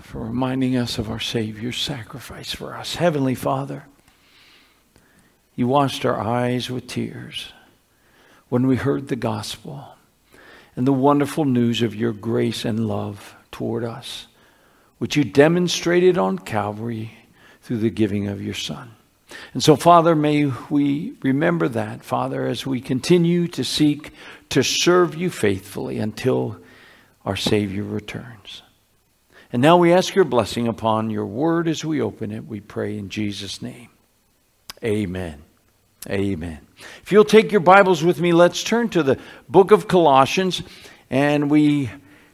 for reminding us of our Savior's sacrifice for us. Heavenly Father, you washed our eyes with tears when we heard the gospel and the wonderful news of your grace and love toward us, which you demonstrated on Calvary through the giving of your Son. And so, Father, may we remember that, Father, as we continue to seek to serve you faithfully until our Savior returns. And now we ask your blessing upon your word as we open it. We pray in Jesus' name. Amen. Amen. If you'll take your Bibles with me, let's turn to the book of Colossians. And we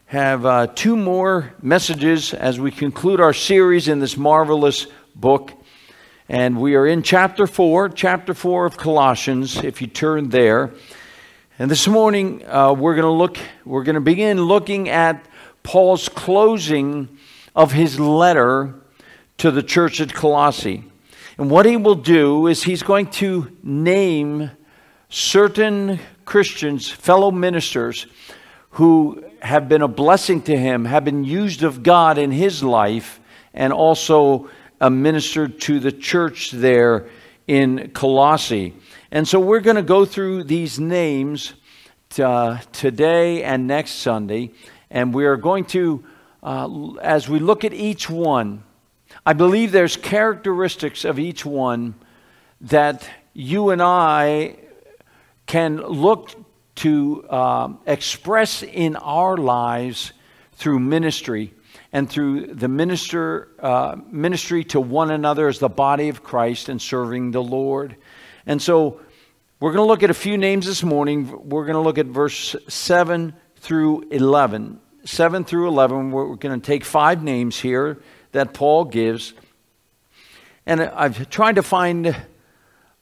have uh, two more messages as we conclude our series in this marvelous book. And we are in chapter 4, chapter 4 of Colossians, if you turn there. And this morning, uh, we're going to look, we're going to begin looking at Paul's closing of his letter to the church at Colossae. And what he will do is he's going to name certain Christians, fellow ministers, who have been a blessing to him, have been used of God in his life, and also ministered to the church there in Colossae. And so we're going to go through these names uh, today and next Sunday. And we are going to, uh, as we look at each one, I believe there's characteristics of each one that you and I can look to uh, express in our lives through ministry and through the minister uh, ministry to one another as the body of Christ and serving the Lord. And so we're going to look at a few names this morning. We're going to look at verse 7 through 11. 7 through 11, we're going to take five names here that Paul gives. And I've tried to find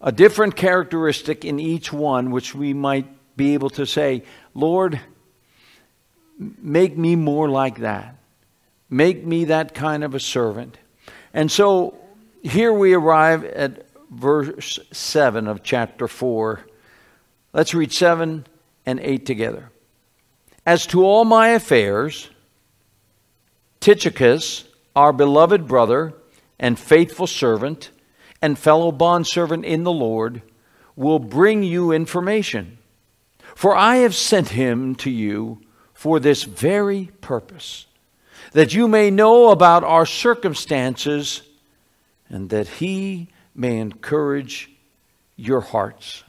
a different characteristic in each one, which we might be able to say, Lord, make me more like that. Make me that kind of a servant. And so here we arrive at verse 7 of chapter 4. Let's read 7 and 8 together. As to all my affairs, Tychicus, our beloved brother and faithful servant and fellow bondservant in the Lord, will bring you information. For I have sent him to you for this very purpose, that you may know about our circumstances and that he may encourage your hearts.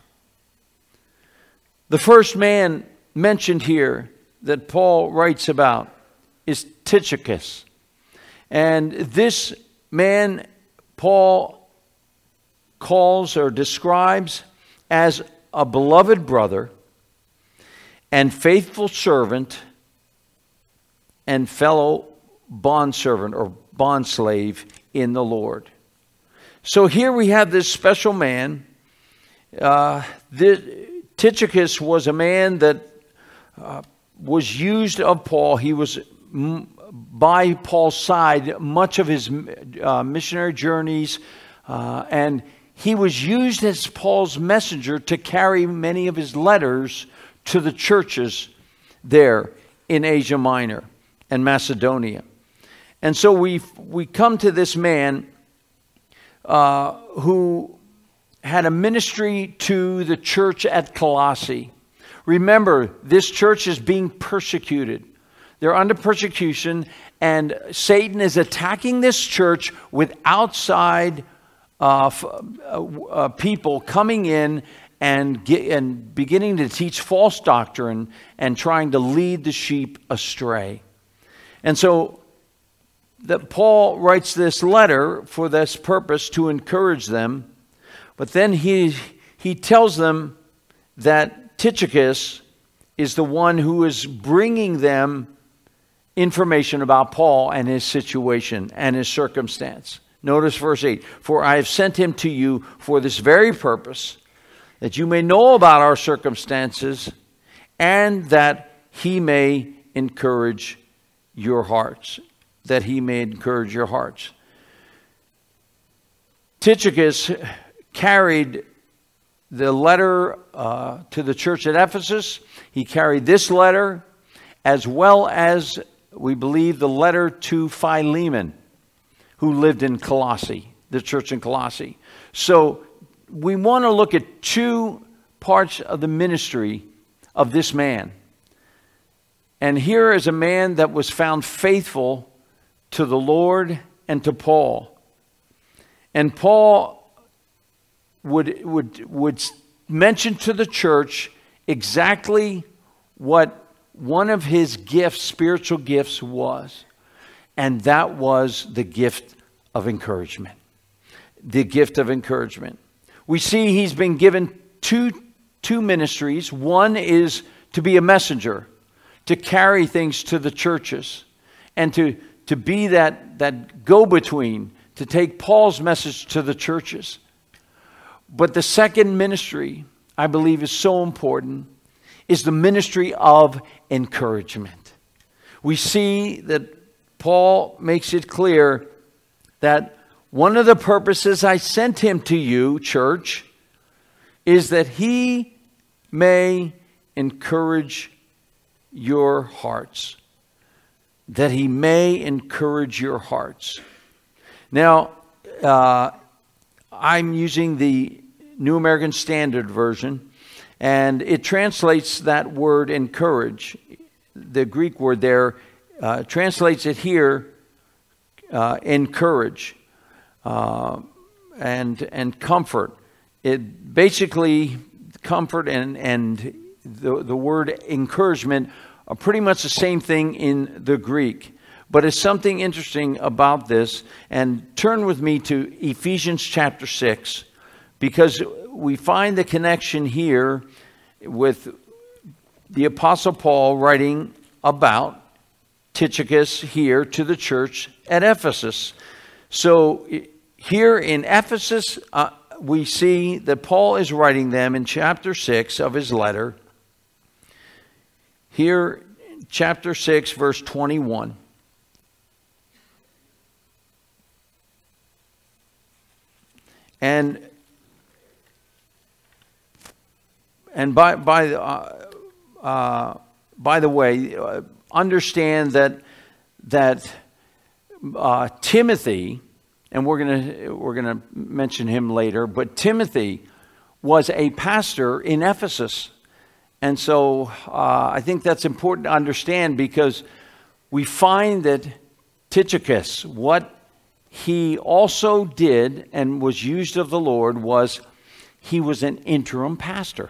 The first man mentioned here that Paul writes about is Tychicus. And this man, Paul calls or describes as a beloved brother and faithful servant and fellow bondservant or bondslave in the Lord. So here we have this special man. Uh, this, Tychicus was a man that uh, was used of Paul. He was by Paul's side much of his uh, missionary journeys, uh, and he was used as Paul's messenger to carry many of his letters to the churches there in Asia Minor and Macedonia. And so we we come to this man uh, who had a ministry to the church at Colossae. Remember, this church is being persecuted. They're under persecution, and Satan is attacking this church with outside uh, uh, uh, people coming in and, get, and beginning to teach false doctrine and trying to lead the sheep astray. And so that Paul writes this letter for this purpose to encourage them, but then he, he tells them that Tychicus is the one who is bringing them information about Paul and his situation and his circumstance. Notice verse 8 For I have sent him to you for this very purpose, that you may know about our circumstances and that he may encourage your hearts that he may encourage your hearts. Tychicus carried the letter uh, to the church at Ephesus. He carried this letter as well as we believe, the letter to Philemon, who lived in Colossae, the church in Colossae. So we want to look at two parts of the ministry of this man. And here is a man that was found faithful to the Lord and to Paul. And Paul would, would, would mention to the church exactly what one of his gifts, spiritual gifts, was. And that was the gift of encouragement. The gift of encouragement. We see he's been given two, two ministries. One is to be a messenger, to carry things to the churches, and to, to be that, that go between, to take Paul's message to the churches. But the second ministry, I believe, is so important is the ministry of encouragement. We see that Paul makes it clear that one of the purposes I sent him to you, church, is that he may encourage your hearts. That he may encourage your hearts. Now, uh, I'm using the New American Standard Version, and it translates that word encourage. The Greek word there uh, translates it here uh, encourage uh, and, and comfort. It basically, comfort and, and the, the word encouragement are pretty much the same thing in the Greek. But it's something interesting about this. And turn with me to Ephesians chapter 6 because we find the connection here with the Apostle Paul writing about Tychicus here to the church at Ephesus. So here in Ephesus, uh, we see that Paul is writing them in chapter 6 of his letter. Here, chapter 6, verse 21. And And by, by, uh, uh, by the way, uh, understand that, that uh, Timothy, and we're going we're gonna mention him later, but Timothy was a pastor in Ephesus. And so uh, I think that's important to understand because we find that Tychicus, what he also did and was used of the Lord was he was an interim pastor.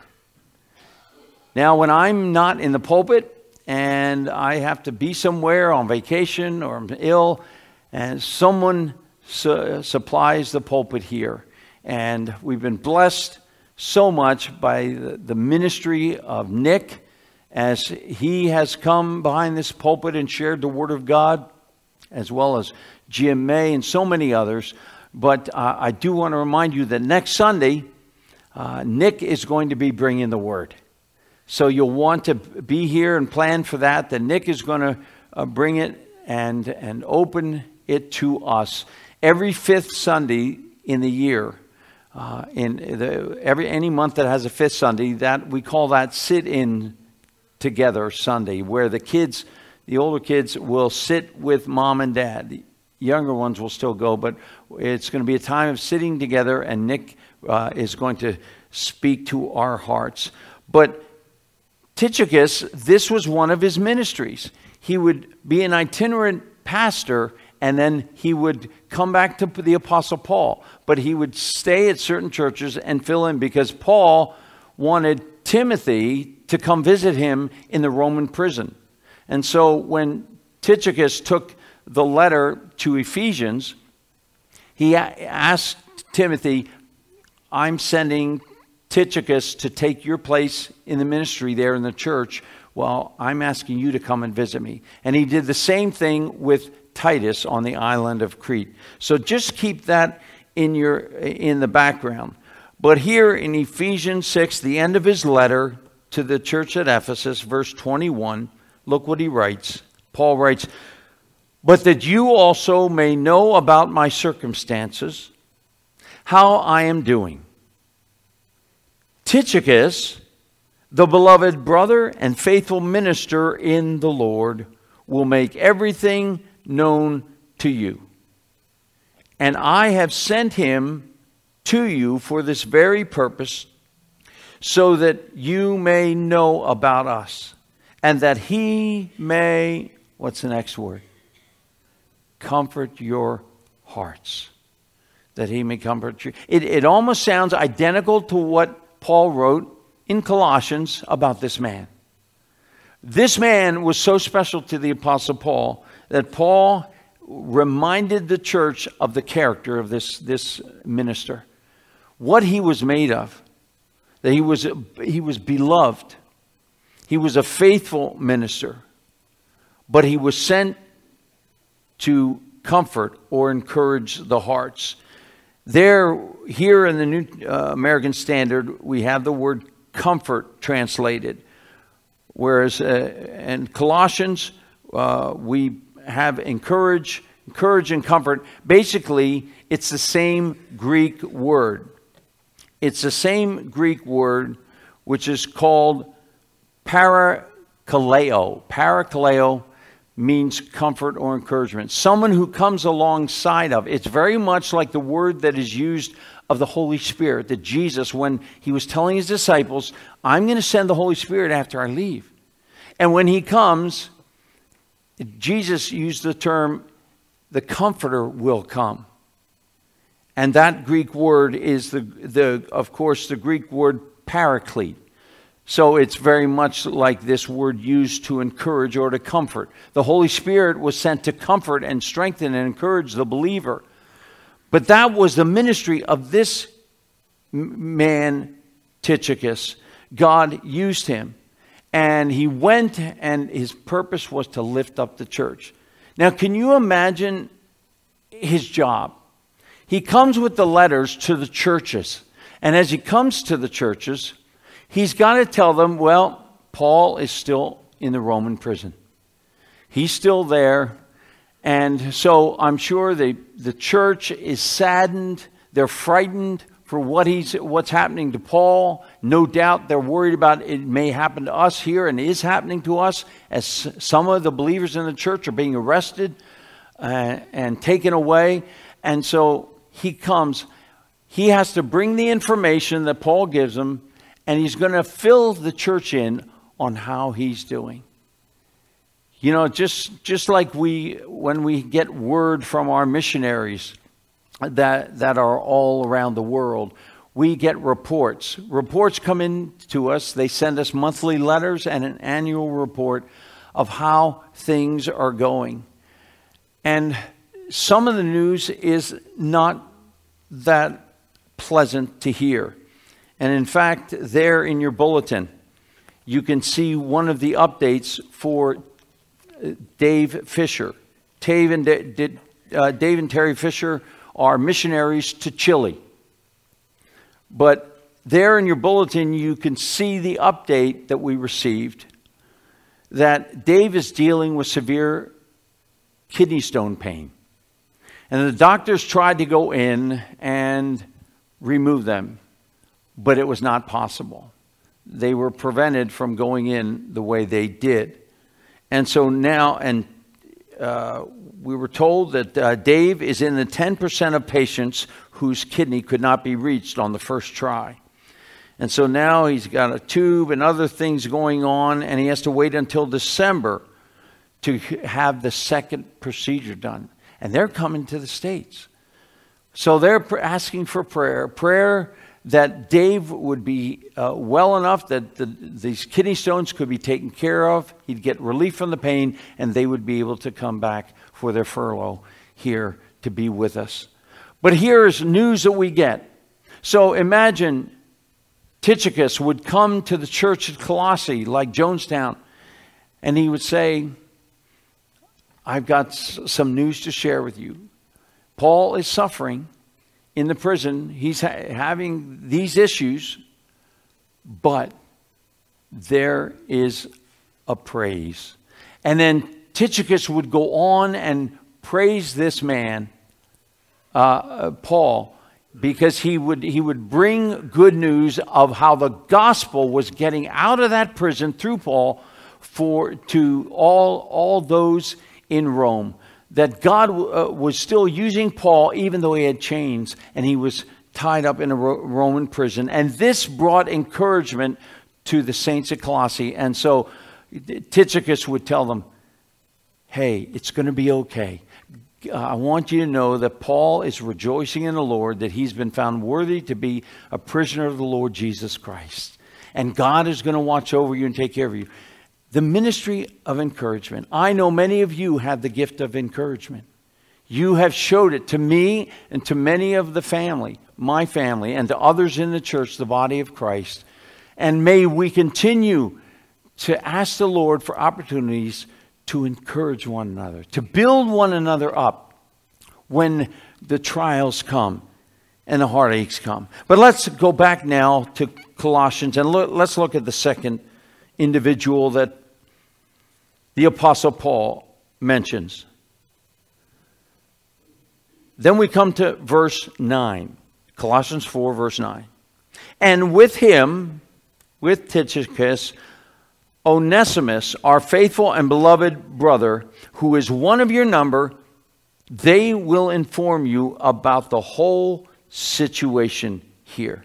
Now, when I'm not in the pulpit and I have to be somewhere on vacation or I'm ill, and someone su- supplies the pulpit here. And we've been blessed so much by the, the ministry of Nick as he has come behind this pulpit and shared the Word of God, as well as Jim May and so many others. But uh, I do want to remind you that next Sunday, uh, Nick is going to be bringing the Word. So you'll want to be here and plan for that. That Nick is going to uh, bring it and, and open it to us every fifth Sunday in the year. Uh, in the, every any month that has a fifth Sunday, that we call that sit in together Sunday, where the kids, the older kids, will sit with mom and dad. Younger ones will still go, but it's going to be a time of sitting together, and Nick uh, is going to speak to our hearts. But Tychicus, this was one of his ministries. He would be an itinerant pastor and then he would come back to the Apostle Paul. But he would stay at certain churches and fill in because Paul wanted Timothy to come visit him in the Roman prison. And so when Tychicus took the letter to Ephesians, he asked Timothy, I'm sending Tychicus to take your place in the ministry there in the church, well, I'm asking you to come and visit me. And he did the same thing with Titus on the island of Crete. So just keep that in your in the background. But here in Ephesians 6, the end of his letter to the church at Ephesus, verse 21, look what he writes. Paul writes, But that you also may know about my circumstances, how I am doing Tychicus, the beloved brother and faithful minister in the Lord, will make everything known to you. And I have sent him to you for this very purpose, so that you may know about us, and that he may, what's the next word? Comfort your hearts. That he may comfort you. It, it almost sounds identical to what Paul wrote in Colossians about this man. This man was so special to the Apostle Paul that Paul reminded the church of the character of this, this minister, what he was made of, that he was, he was beloved, he was a faithful minister, but he was sent to comfort or encourage the hearts. There, here in the New uh, American Standard, we have the word comfort translated. Whereas uh, in Colossians, uh, we have encourage, encourage and comfort. Basically, it's the same Greek word. It's the same Greek word which is called parakaleo. Parakaleo means comfort or encouragement. Someone who comes alongside of. It's very much like the word that is used of the Holy Spirit that Jesus, when he was telling his disciples, I'm going to send the Holy Spirit after I leave. And when he comes, Jesus used the term, the Comforter will come. And that Greek word is, the, the, of course, the Greek word paraclete. So it's very much like this word used to encourage or to comfort. The Holy Spirit was sent to comfort and strengthen and encourage the believer. But that was the ministry of this man, Tychicus. God used him. And he went, and his purpose was to lift up the church. Now, can you imagine his job? He comes with the letters to the churches. And as he comes to the churches, he's got to tell them, well, Paul is still in the Roman prison. He's still there. And so I'm sure the, the church is saddened. They're frightened for what he's, what's happening to Paul. No doubt they're worried about it may happen to us here and is happening to us as some of the believers in the church are being arrested uh, and taken away. And so he comes. He has to bring the information that Paul gives him, and he's going to fill the church in on how he's doing. You know, just, just like we, when we get word from our missionaries that, that are all around the world, we get reports. Reports come in to us. They send us monthly letters and an annual report of how things are going. And some of the news is not that pleasant to hear. And in fact, there in your bulletin, you can see one of the updates for Dave Fisher. Dave and, uh, Dave and Terry Fisher are missionaries to Chile. But there in your bulletin, you can see the update that we received that Dave is dealing with severe kidney stone pain. And the doctors tried to go in and remove them, but it was not possible. They were prevented from going in the way they did. And so now, and uh, we were told that uh, Dave is in the 10% of patients whose kidney could not be reached on the first try. And so now he's got a tube and other things going on, and he has to wait until December to have the second procedure done. And they're coming to the States. So they're asking for prayer. Prayer that Dave would be uh, well enough that the, these kidney stones could be taken care of, he'd get relief from the pain, and they would be able to come back for their furlough here to be with us. But here's news that we get. So imagine Tychicus would come to the church at Colossae, like Jonestown, and he would say, I've got some news to share with you. Paul is suffering in the prison. He's ha- having these issues, but there is a praise. And then Tychicus would go on and praise this man, uh, uh, Paul, because he would, he would bring good news of how the gospel was getting out of that prison through Paul for to all all those in Rome that God uh, was still using Paul even though he had chains and he was tied up in a Ro- Roman prison and this brought encouragement to the saints at Colossae and so Tychicus would tell them hey it's going to be okay I want you to know that Paul is rejoicing in the Lord that he's been found worthy to be a prisoner of the Lord Jesus Christ. And God is going to watch over you and take care of you. The ministry of encouragement. I know many of you have the gift of encouragement. You have showed it to me and to many of the family, my family, and to others in the church, the body of Christ. And may we continue to ask the Lord for opportunities to encourage one another, to build one another up when the trials come and the heartaches come. But let's go back now to Colossians and let's look at the second individual that the Apostle Paul mentions. Then we come to verse 9, Colossians 4, verse 9. And with him, with Tychicus, Onesimus, our faithful and beloved brother, who is one of your number, they will inform you about the whole situation here.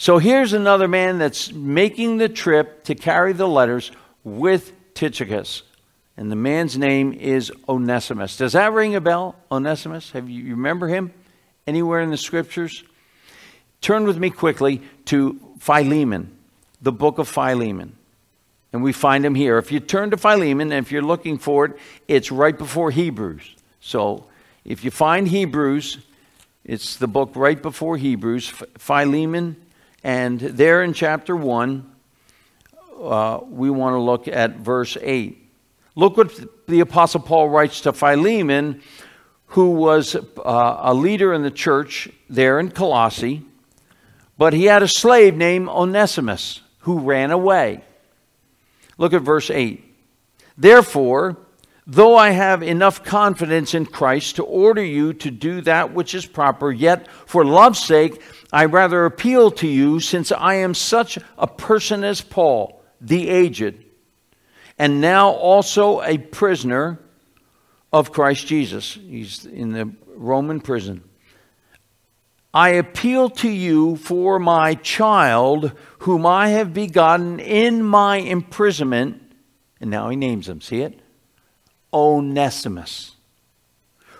So here's another man that's making the trip to carry the letters with Tychicus. And the man's name is Onesimus. Does that ring a bell? Onesimus? Have you, you remember him anywhere in the scriptures? Turn with me quickly to Philemon, the book of Philemon. And we find him here. If you turn to Philemon, and if you're looking for it, it's right before Hebrews. So if you find Hebrews, it's the book right before Hebrews, Philemon. And there in chapter 1, uh, we want to look at verse 8. Look what the Apostle Paul writes to Philemon, who was uh, a leader in the church there in Colossae, but he had a slave named Onesimus who ran away. Look at verse 8. Therefore, though I have enough confidence in Christ to order you to do that which is proper, yet for love's sake, I rather appeal to you, since I am such a person as Paul, the aged, and now also a prisoner of Christ Jesus. He's in the Roman prison. I appeal to you for my child, whom I have begotten in my imprisonment. And now he names him, see it? Onesimus,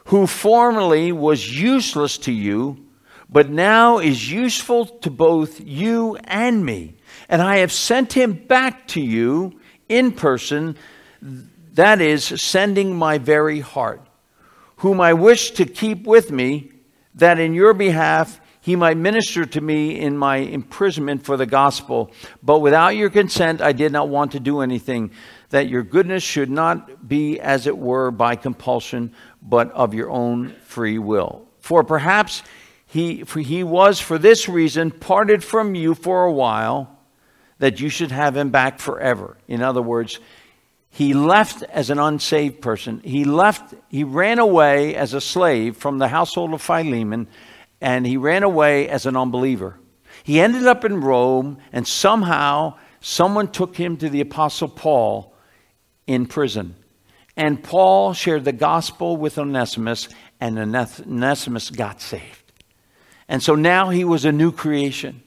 who formerly was useless to you, but now is useful to both you and me. And I have sent him back to you in person, that is, sending my very heart, whom I wish to keep with me that in your behalf he might minister to me in my imprisonment for the gospel. But without your consent, I did not want to do anything, that your goodness should not be, as it were, by compulsion, but of your own free will. For perhaps he, for he was for this reason parted from you for a while, that you should have him back forever. In other words, he left as an unsaved person. He left, he ran away as a slave from the household of Philemon, and he ran away as an unbeliever. He ended up in Rome, and somehow someone took him to the Apostle Paul in prison. And Paul shared the gospel with Onesimus, and Onesimus got saved. And so now he was a new creation.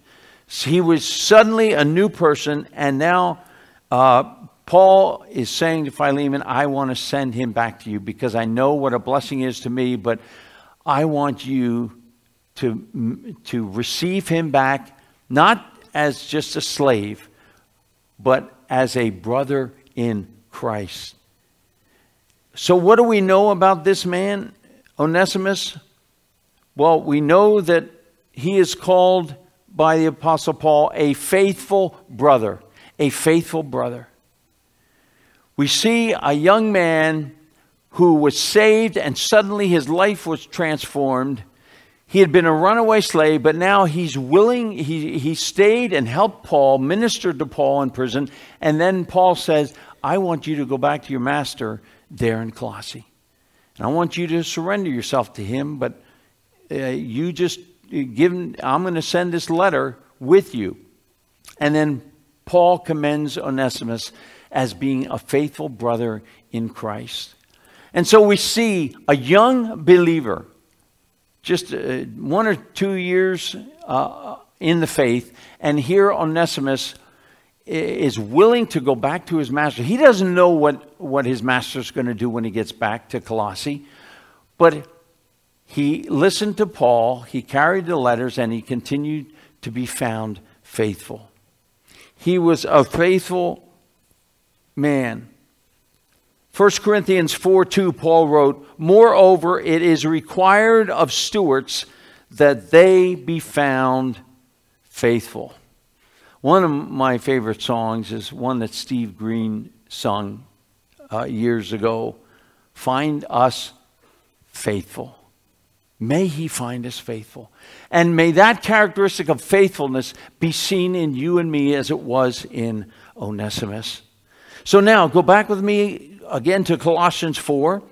He was suddenly a new person, and now uh, Paul is saying to Philemon, I want to send him back to you because I know what a blessing is to me, but I want you to, to receive him back, not as just a slave, but as a brother in Christ. So, what do we know about this man, Onesimus? Well, we know that he is called by the Apostle Paul a faithful brother. A faithful brother we see a young man who was saved and suddenly his life was transformed. He had been a runaway slave, but now he's willing, he, he stayed and helped Paul, ministered to Paul in prison. And then Paul says, I want you to go back to your master there in Colossae. And I want you to surrender yourself to him, but uh, you just give him, I'm going to send this letter with you. And then Paul commends Onesimus as being a faithful brother in Christ. And so we see a young believer, just uh, one or two years uh, in the faith, and here Onesimus is willing to go back to his master. He doesn't know what, what his master's going to do when he gets back to Colossae, but he listened to Paul, he carried the letters, and he continued to be found faithful. He was a faithful man. 1 Corinthians 4 2, Paul wrote, Moreover, it is required of stewards that they be found faithful. One of my favorite songs is one that Steve Green sung uh, years ago Find us faithful. May he find us faithful. And may that characteristic of faithfulness be seen in you and me as it was in Onesimus. So now go back with me again to Colossians 4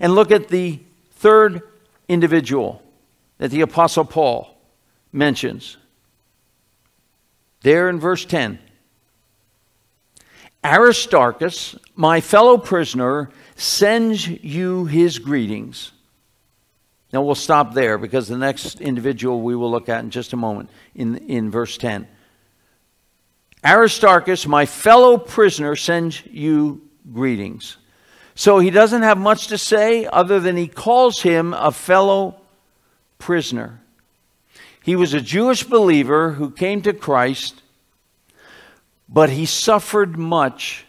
and look at the third individual that the Apostle Paul mentions. There in verse 10. Aristarchus, my fellow prisoner, sends you his greetings. Now we'll stop there because the next individual we will look at in just a moment in, in verse 10. Aristarchus, my fellow prisoner, sends you greetings. So he doesn't have much to say other than he calls him a fellow prisoner. He was a Jewish believer who came to Christ, but he suffered much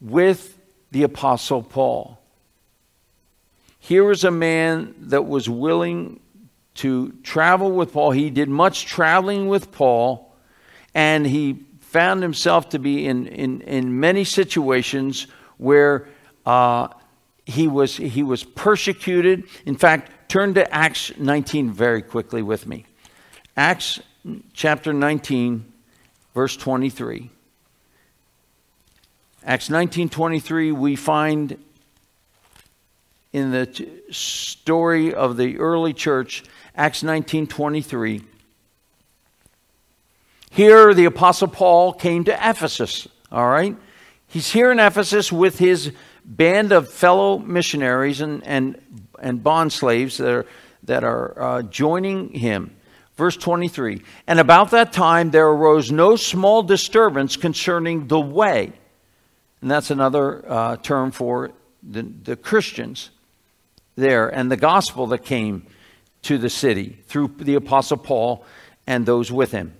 with the Apostle Paul. Here was a man that was willing to travel with Paul. He did much traveling with Paul, and he found himself to be in, in, in many situations where uh, he, was, he was persecuted. In fact, turn to Acts 19 very quickly with me. Acts chapter 19, verse 23. Acts 19:23 we find in the story of the early church Acts 19:23 here, the Apostle Paul came to Ephesus, all right? He's here in Ephesus with his band of fellow missionaries and, and, and bond slaves that are, that are uh, joining him. Verse 23 And about that time there arose no small disturbance concerning the way. And that's another uh, term for the, the Christians there and the gospel that came to the city through the Apostle Paul and those with him.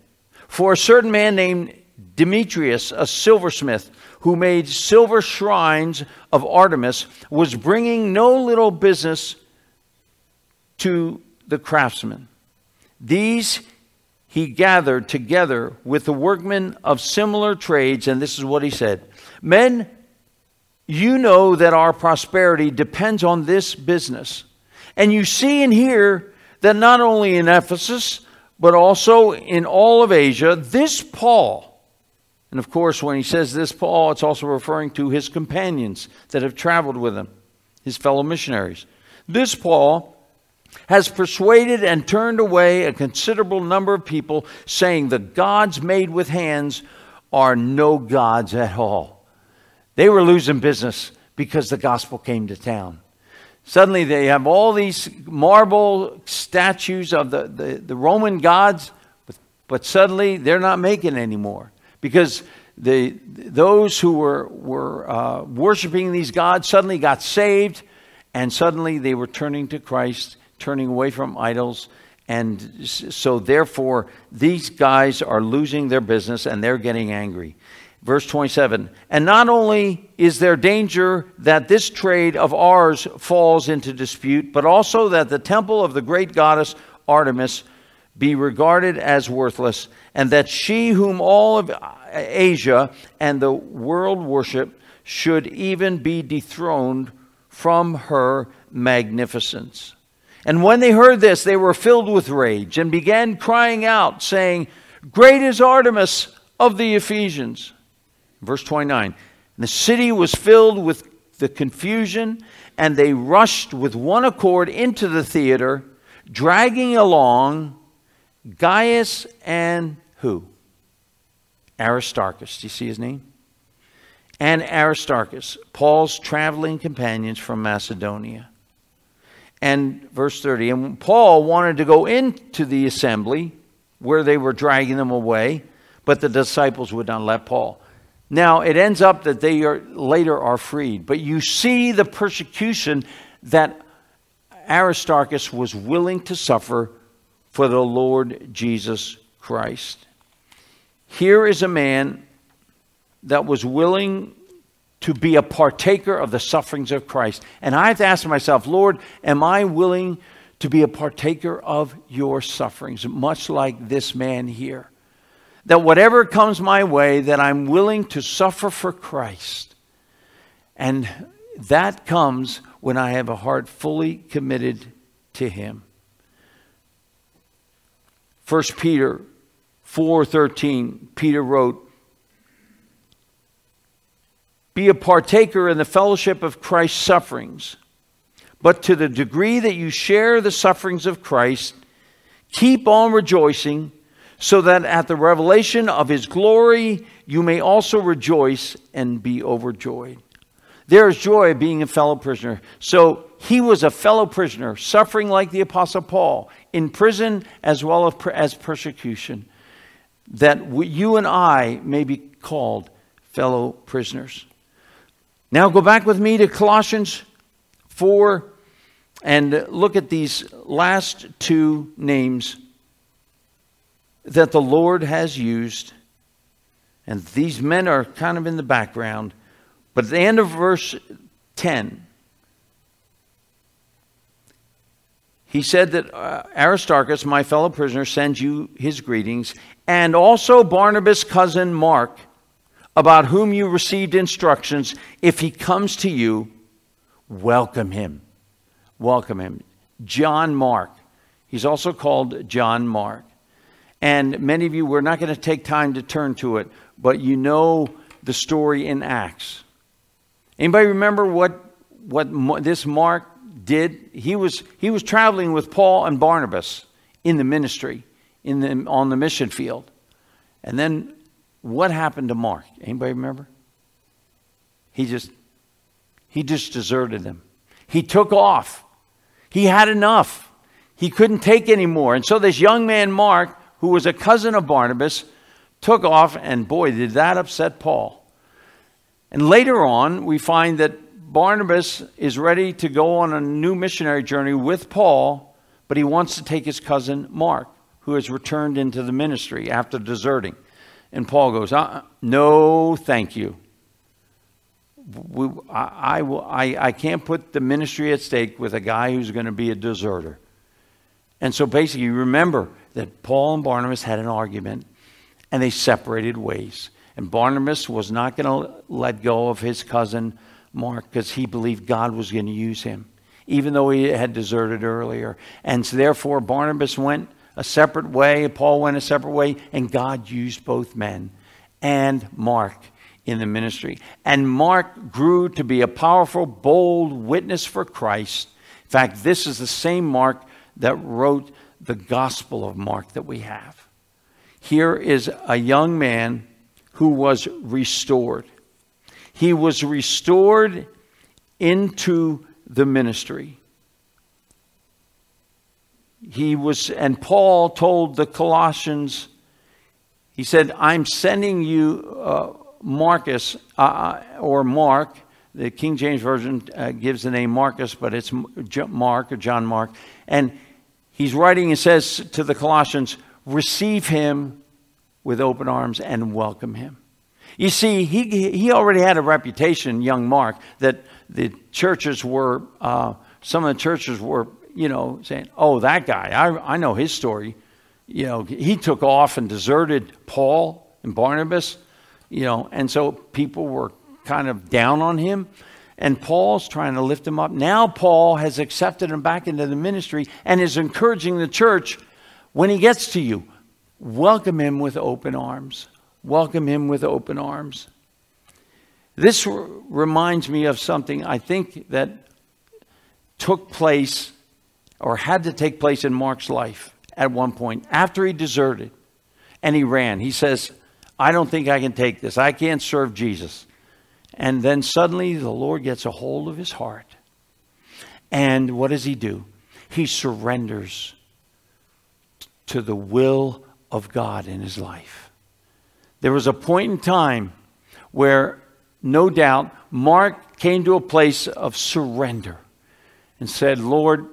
For a certain man named Demetrius, a silversmith, who made silver shrines of Artemis, was bringing no little business to the craftsmen. These he gathered together with the workmen of similar trades, and this is what he said Men, you know that our prosperity depends on this business. And you see and hear that not only in Ephesus, but also in all of Asia, this Paul, and of course, when he says this Paul, it's also referring to his companions that have traveled with him, his fellow missionaries. This Paul has persuaded and turned away a considerable number of people, saying the gods made with hands are no gods at all. They were losing business because the gospel came to town. Suddenly they have all these marble statues of the, the, the Roman gods, but, but, suddenly they're not making anymore because the, those who were, were uh, worshiping these gods suddenly got saved and suddenly they were turning to Christ, turning away from idols. And so, therefore, these guys are losing their business and they're getting angry. Verse 27 And not only is there danger that this trade of ours falls into dispute, but also that the temple of the great goddess Artemis be regarded as worthless, and that she, whom all of uh, Asia and the world worship, should even be dethroned from her magnificence. And when they heard this, they were filled with rage and began crying out, saying, Great is Artemis of the Ephesians. Verse 29 The city was filled with the confusion, and they rushed with one accord into the theater, dragging along Gaius and who? Aristarchus. Do you see his name? And Aristarchus, Paul's traveling companions from Macedonia. And verse 30, and Paul wanted to go into the assembly where they were dragging them away, but the disciples would not let Paul. Now, it ends up that they are later are freed, but you see the persecution that Aristarchus was willing to suffer for the Lord Jesus Christ. Here is a man that was willing to be a partaker of the sufferings of Christ. And I have to ask myself, Lord, am I willing to be a partaker of your sufferings, much like this man here? That whatever comes my way, that I'm willing to suffer for Christ. And that comes when I have a heart fully committed to him. 1 Peter 4:13 Peter wrote Be a partaker in the fellowship of Christ's sufferings. But to the degree that you share the sufferings of Christ keep on rejoicing so that at the revelation of his glory you may also rejoice and be overjoyed. There is joy being a fellow prisoner. So he was a fellow prisoner suffering like the apostle Paul in prison as well as persecution that you and I may be called fellow prisoners. Now go back with me to Colossians 4 and look at these last two names that the Lord has used. And these men are kind of in the background. But at the end of verse 10, he said that uh, Aristarchus, my fellow prisoner, sends you his greetings, and also Barnabas' cousin Mark, about whom you received instructions. If he comes to you, welcome him. Welcome him. John Mark. He's also called John Mark. And many of you, we're not going to take time to turn to it, but you know the story in Acts. Anybody remember what, what this Mark did, he was, he was traveling with Paul and Barnabas in the ministry, in the, on the mission field. And then what happened to Mark? Anybody remember? He just, he just deserted them. He took off. He had enough. He couldn't take anymore. And so this young man, Mark, who was a cousin of Barnabas, took off, and boy, did that upset Paul. And later on, we find that Barnabas is ready to go on a new missionary journey with Paul, but he wants to take his cousin Mark, who has returned into the ministry after deserting. And Paul goes, uh, No, thank you. We, I, I, will, I, I can't put the ministry at stake with a guy who's going to be a deserter. And so basically, remember that Paul and Barnabas had an argument and they separated ways. And Barnabas was not going to let go of his cousin Mark because he believed God was going to use him, even though he had deserted earlier. And so therefore, Barnabas went a separate way, Paul went a separate way, and God used both men and Mark in the ministry. And Mark grew to be a powerful, bold witness for Christ. In fact, this is the same Mark that wrote the Gospel of Mark that we have. Here is a young man who was restored. He was restored into the ministry. He was, and Paul told the Colossians, he said, I'm sending you uh, Marcus, uh, uh or Mark. The King James Version uh, gives the name Marcus, but it's Mark or John Mark. And he's writing and says to the Colossians, receive him with open arms and welcome him. You see, he, he already had a reputation, young Mark, that the churches were, uh, some of the churches were, you know, saying, oh, that guy, I, I know his story. You know, he took off and deserted Paul and Barnabas, you know, and so people were kind of down on him. And Paul's trying to lift him up. Now, Paul has accepted him back into the ministry and is encouraging the church when he gets to you, welcome him with open arms welcome him with open arms. This r- reminds me of something I think that took place or had to take place in Mark's life at one point after he deserted and he ran. He says, I don't think I can take this. I can't serve Jesus. And then suddenly the Lord gets a hold of his heart. And what does he do? He surrenders to the will of God in his life. There was a point in time where, no doubt, Mark came to a place of surrender and said, Lord,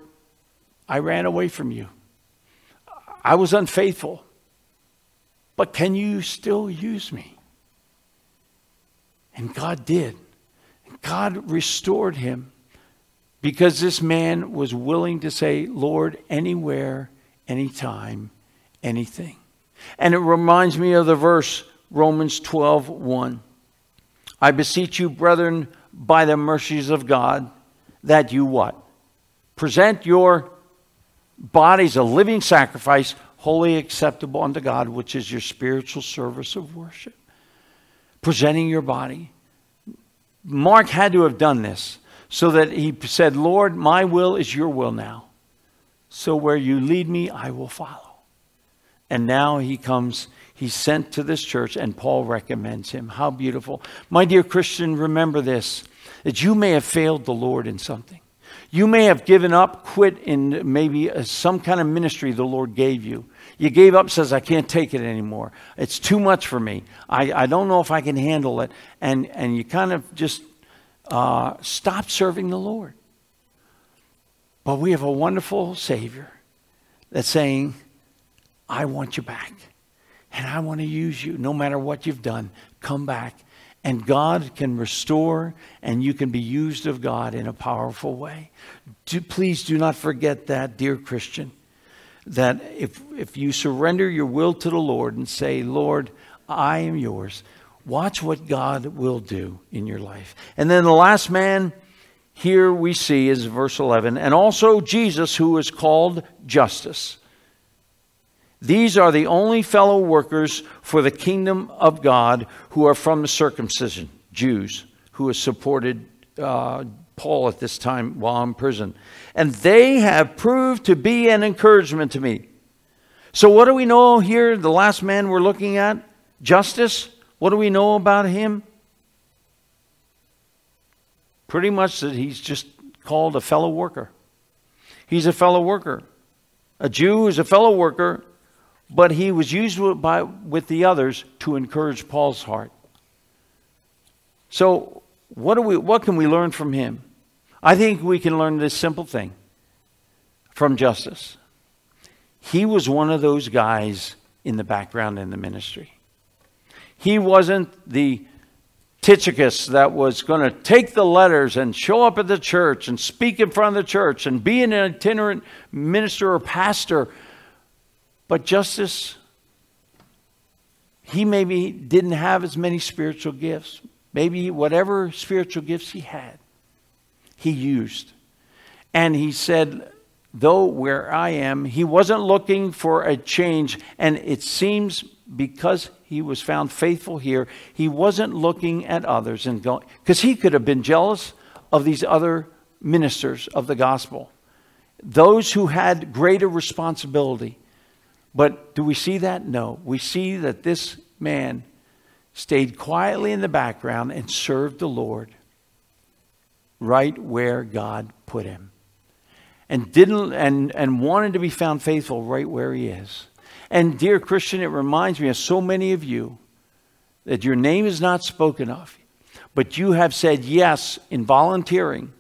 I ran away from you. I was unfaithful. But can you still use me? And God did. God restored him because this man was willing to say, Lord, anywhere, anytime, anything. And it reminds me of the verse Romans 12 1. I beseech you, brethren, by the mercies of God, that you what? Present your bodies a living sacrifice, holy acceptable unto God, which is your spiritual service of worship. Presenting your body. Mark had to have done this so that he said, Lord, my will is your will now. So where you lead me, I will follow. And now he comes, he's sent to this church, and Paul recommends him. How beautiful. My dear Christian, remember this that you may have failed the Lord in something. You may have given up, quit in maybe some kind of ministry the Lord gave you. You gave up, says, I can't take it anymore. It's too much for me. I, I don't know if I can handle it. And, and you kind of just uh, stop serving the Lord. But we have a wonderful Savior that's saying, I want you back. And I want to use you no matter what you've done. Come back and God can restore, and you can be used of God in a powerful way. Do, please do not forget that, dear Christian, that if, if you surrender your will to the Lord and say, Lord, I am yours, watch what God will do in your life. And then the last man here we see is verse 11, and also Jesus, who is called Justus. These are the only fellow workers for the kingdom of God who are from the circumcision, Jews, who have supported uh, Paul at this time while in prison. And they have proved to be an encouragement to me. So, what do we know here? The last man we're looking at, Justus. What do we know about him? Pretty much that he's just called a fellow worker. He's a fellow worker. A Jew is a fellow worker but he was used by, with the others to encourage Paul's heart. So, what, do we, what can we learn from him? I think we can learn this simple thing from Justus. He was one of those guys in the background in the ministry. He wasn't the Tychicus that was going to take the letters and show up at the church and speak in front of the church and be an itinerant minister or pastor but Justus, he maybe didn't have as many spiritual gifts. Maybe whatever spiritual gifts he had, he used. And he said, though where I am, he wasn't looking for a change. And it seems because he was found faithful here, he wasn't looking at others and going, because he could have been jealous of these other ministers of the gospel, those who had greater responsibility. But do we see that? No. We see that this man stayed quietly in the background and served the Lord right where God put him. And didn't and, and wanted to be found faithful right where he is. And dear Christian, it reminds me of so many of you that your name is not spoken of, but you have said yes in volunteering.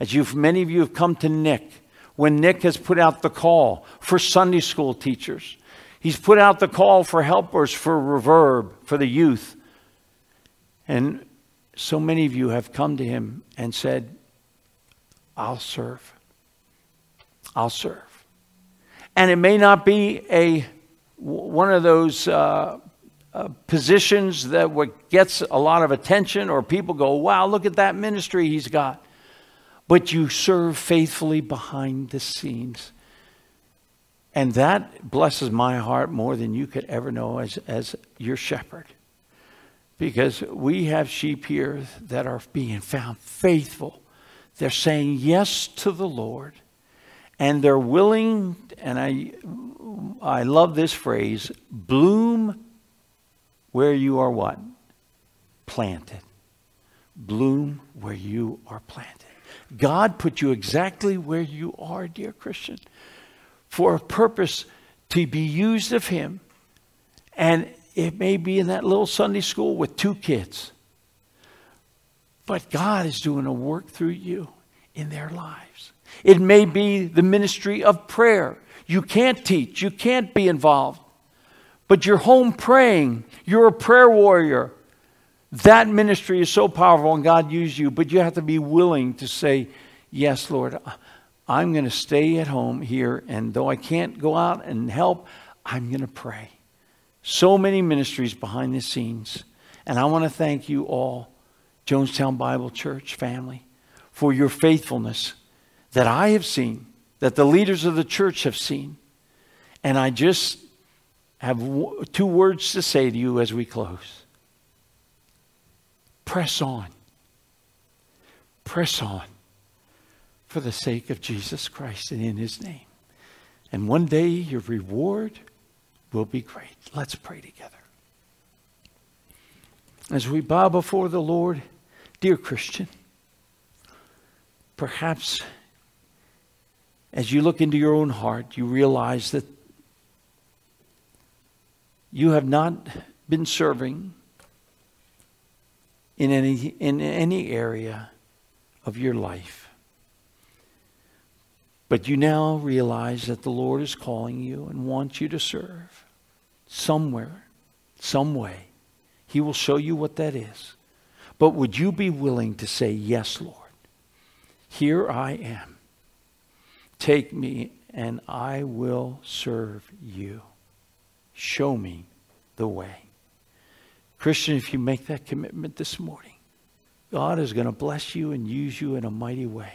As you've many of you have come to Nick when Nick has put out the call for Sunday school teachers. He's put out the call for helpers for Reverb, for the youth. And so many of you have come to him and said, I'll serve. I'll serve. And it may not be a one of those uh, uh, positions that what gets a lot of attention or people go, wow, look at that ministry he's got but you serve faithfully behind the scenes. And that blesses my heart more than you could ever know as, as your shepherd. Because we have sheep here that are being found faithful. They're saying yes to the Lord. And they're willing, and I, I love this phrase bloom where you are what? Planted. Bloom where you are planted. God put you exactly where you are, dear Christian, for a purpose to be used of Him. And it may be in that little Sunday school with two kids. But God is doing a work through you in their lives. It may be the ministry of prayer. You can't teach, you can't be involved, but you're home praying. You're a prayer warrior. That ministry is so powerful, and God used you, but you have to be willing to say, Yes, Lord, I'm going to stay at home here, and though I can't go out and help, I'm going to pray. So many ministries behind the scenes. And I want to thank you all, Jonestown Bible Church family, for your faithfulness that I have seen, that the leaders of the church have seen. And I just have two words to say to you as we close press on. Press on for the sake of Jesus Christ and in his name. And one day your reward will be great. Let's pray together. As we bow before the Lord, dear Christian, perhaps as you look into your own heart, you realize that you have not been serving in any, in any area of your life. But you now realize that the Lord is calling you and wants you to serve somewhere, some way. He will show you what that is. But would you be willing to say, Yes, Lord, here I am. Take me and I will serve you. Show me the way. Christian, if you make that commitment this morning, God is going to bless you and use you in a mighty way.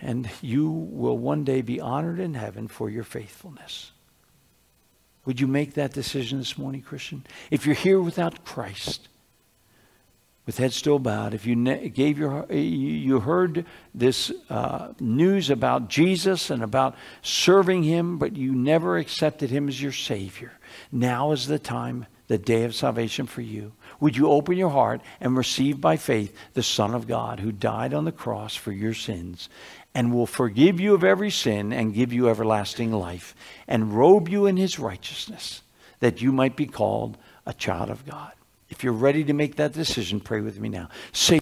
And you will one day be honored in heaven for your faithfulness. Would you make that decision this morning, Christian? If you're here without Christ, with head still bowed, if you gave your you heard this uh, news about Jesus and about serving Him, but you never accepted Him as your Savior, now is the time, the day of salvation for you. Would you open your heart and receive by faith the Son of God who died on the cross for your sins and will forgive you of every sin and give you everlasting life and robe you in his righteousness that you might be called a child of God. If you're ready to make that decision, pray with me now. Say,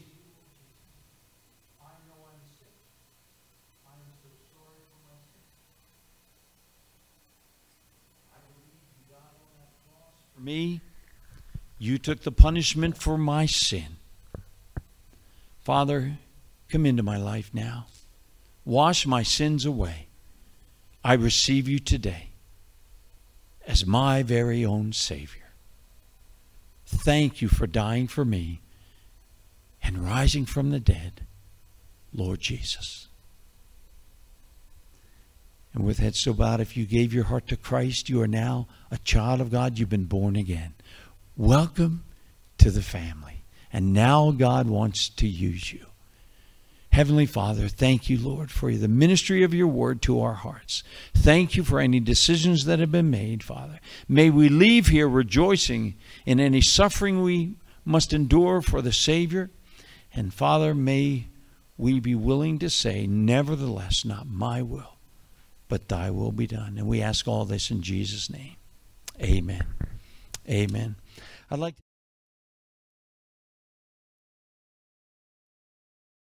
me you took the punishment for my sin. Father, come into my life now. Wash my sins away. I receive you today as my very own Savior. Thank you for dying for me and rising from the dead, Lord Jesus. And with head so bowed, if you gave your heart to Christ, you are now a child of God. You've been born again. Welcome to the family. And now God wants to use you. Heavenly Father, thank you, Lord, for the ministry of your word to our hearts. Thank you for any decisions that have been made, Father. May we leave here rejoicing in any suffering we must endure for the Savior. And Father, may we be willing to say, Nevertheless, not my will, but thy will be done. And we ask all this in Jesus' name. Amen. Amen. I'd like